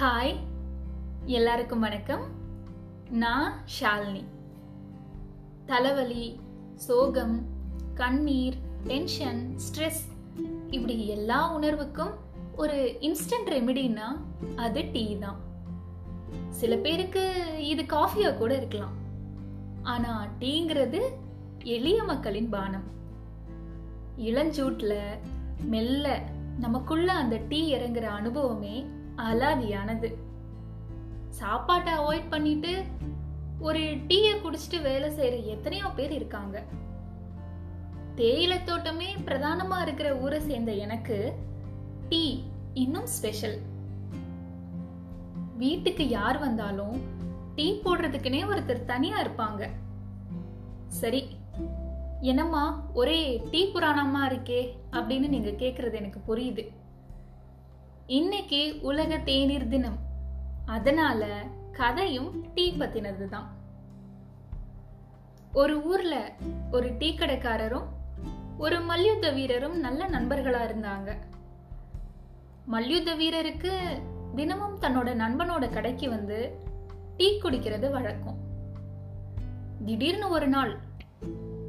Hi எல்லாருக்கும் வணக்கம். நான் ஷாலினி. தலைவலி சோகம் கண்ணீர் டென்ஷன் ஸ்ட்ரெஸ் இப்படி எல்லா உணர்வுக்கும் ஒரு இன்ஸ்டன்ட் ரெமெடினா அது டீ தான். சில பேருக்கு இது காஃபியா கூட இருக்கலாம். ஆனா டீங்கிறது எளிய மக்களின் பானம். இளஞ்சூட்ல மெல்ல நமக்குள்ள அந்த டீ இறங்குற அனுபவமே அலாதியானது. சாப்பாட்டை அவாய்ட் பண்ணிட்டு ஒரு டீயை குடிச்சிட்டு வேலை செய்யற எத்தனையோ பேர் இருக்காங்க. தேயிலை தோட்டமே பிரதானமா இருக்கிற ஊரை சேர்ந்த எனக்கு டீ இன்னும் ஸ்பெஷல் வீட்டுக்கு யார் வந்தாலும் டீ போடுறதுக்குனே ஒருத்தர் தனியா இருப்பாங்க. சரி என்னம்மா ஒரே டீ புராணமா இருக்கே அப்படின்னு நீங்க கேக்குறது எனக்கு புரியுது. இன்னைக்கு உலக தேநீர் தினம். அதனால கதையும் டீ பத்தினது தான் ஒரு ஊர்ல ஒரு டீ கடைக்காரரும் ஒரு மல்யுத்த வீரரும் நல்ல நண்பர்களா இருந்தாங்க. மல்யுத்த வீரருக்கு தினமும் தன்னோட நண்பனோட கடைக்கு வந்து டீ குடிக்கிறது வழக்கம். திடீர்னு ஒரு நாள்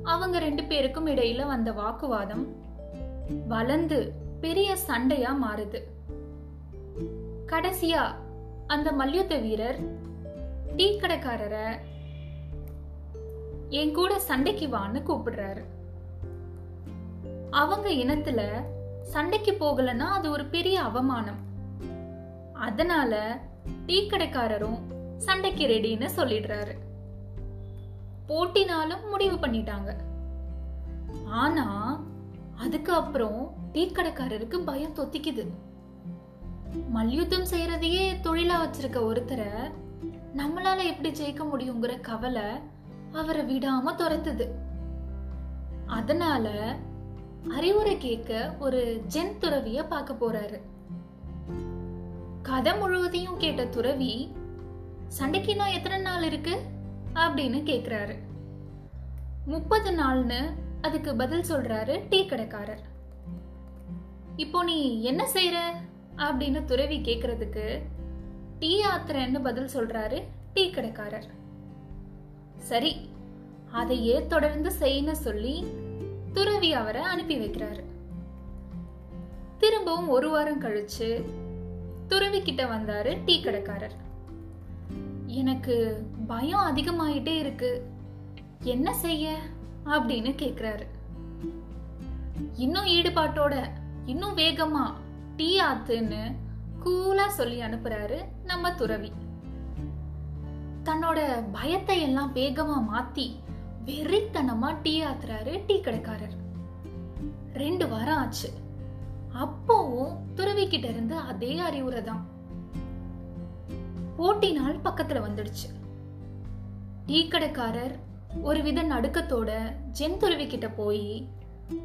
அவங்க ரெண்டு பேருக்கும் இடையில வந்த வாக்குவாதம் வளர்ந்து பெரிய சண்டையா மாறுது. கடைசியா அந்த மல்யுத்த வீரர் டீ கடைக்காரரை என் கூட சண்டைக்கு வான்னு கூப்பிடுறாரு. அவங்க இனத்துல சண்டைக்கு போகலன்னா அது ஒரு பெரிய அவமானம். அதனால டீ கடைக்காரரும் சண்டைக்கு ரெடின்னு சொல்லிடுறாரு. போட்டினாலும் முடிவு பண்ணிட்டாங்க. ஆனா அதுக்கு அப்புறம் டீ கடைக்காரருக்கு பயம் தொத்திக்குது. மல்யுத்தம் செய்யறதையே தொழிலா வச்சிருக்க ஒருத்தரை நம்மளால எப்படி ஜெயிக்க முடியுங்கிற கவலை அவரை விடாம துரத்துது. அதனால அறிவுரை கேட்க ஒரு ஜென் துறவிய பார்க்க போறாரு. கதை முழுவதையும் கேட்ட துறவி சண்டைக்கு இன்னும் எத்தனை நாள் இருக்கு? அப்படின்னு கேக்குறாரு. முப்பது நாள்னு அதுக்கு பதில் சொல்றாரு டீ கடைக்காரர். இப்போ நீ என்ன செய்யற அப்படின்னு துறவி கேக்குறதுக்கு டீ ஆத்திரன்னு பதில் சொல்றாரு டீ கடைக்காரர். சரி அதையே தொடர்ந்து செய்யன்னு சொல்லி துறவி அவரை அனுப்பி வைக்கிறாரு. திரும்பவும் ஒரு வாரம் கழிச்சு துறவி கிட்ட வந்தாரு டீ கடைக்காரர். எனக்கு பயம் அதிகமாயிட்டே இருக்கு. என்ன செய்ய அப்படின்னு கேக்குறாரு. இன்னும் ஈடுபாட்டோட இன்னும் வேகமா டீ ஆத்துன்னு கூலா சொல்லி அனுப்புறாரு நம்ம துறவி. தன்னோட பயத்தை எல்லாம் வேகமா மாத்தி வெறித்தனமா டீ ஆத்துறாரு டீ கடைக்காரர். ரெண்டு வாரம் ஆச்சு. அப்போவும் துறவி கிட்ட இருந்து அதே அறிவுரை தான். போட்டி நாள் பக்கத்துல வந்துடுச்சு. டீ கடைக்காரர் ஒரு வித நடுக்கத்தோட ஜென் துறவி கிட்ட போய்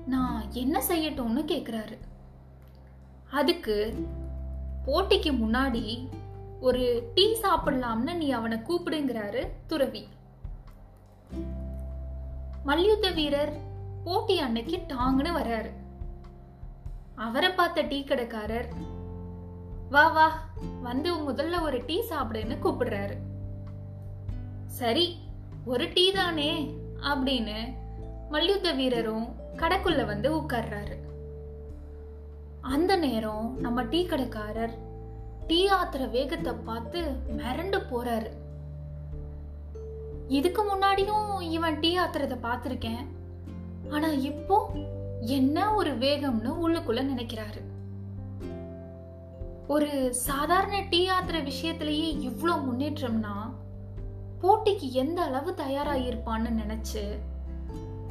நான் என்ன செய்யட்டும்னு கேக்குறாரு. அதுக்கு போட்டிக்கு முன்னாடி ஒரு டீ சாப்பிடலாம்னு நீ அவனை கூப்பிடுங்கிறாரு துறவி. மல்யுத்த வீரர் போட்டி அன்னைக்கு டாங்குன்னு வர்றாரு. அவரை பார்த்த டீ கடைக்காரர் வா வா வந்து முதல்ல ஒரு டீ சாப்பிடுன்னு கூப்பிடுறாரு. சரி ஒரு டீ தானே அப்படின்னு மல்யுத்த வீரரும் கடைக்குள்ள வந்து உட்கார்றாரு. அந்த நேரம் நம்ம டீ கடைக்காரர் டீ ஆத்துற வேகத்தை பார்த்து மிரண்டு போறாரு. இதுக்கு முன்னாடியும் இவன் டீ ஆத்துறத பார்த்துருக்கேன். ஆனா இப்போ என்ன ஒரு வேகம்னு உள்ளுக்குள்ள நினைக்கிறாரு. ஒரு சாதாரண டீ ஆத்துற விஷயத்திலேயே இவ்வளோ முன்னேற்றம்னா போட்டிக்கு எந்த அளவு தயாராகிருப்பான்னு நினைச்சு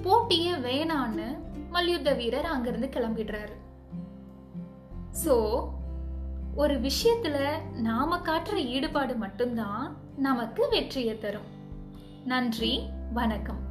போட்டியே வேணான்னு மல்யுத்த வீரர் அங்கிருந்து கிளம்பிடுறாரு. சோ ஒரு விஷயத்துல நாம காட்டுற ஈடுபாடு மட்டும்தான் நமக்கு வெற்றியை தரும். நன்றி வணக்கம்.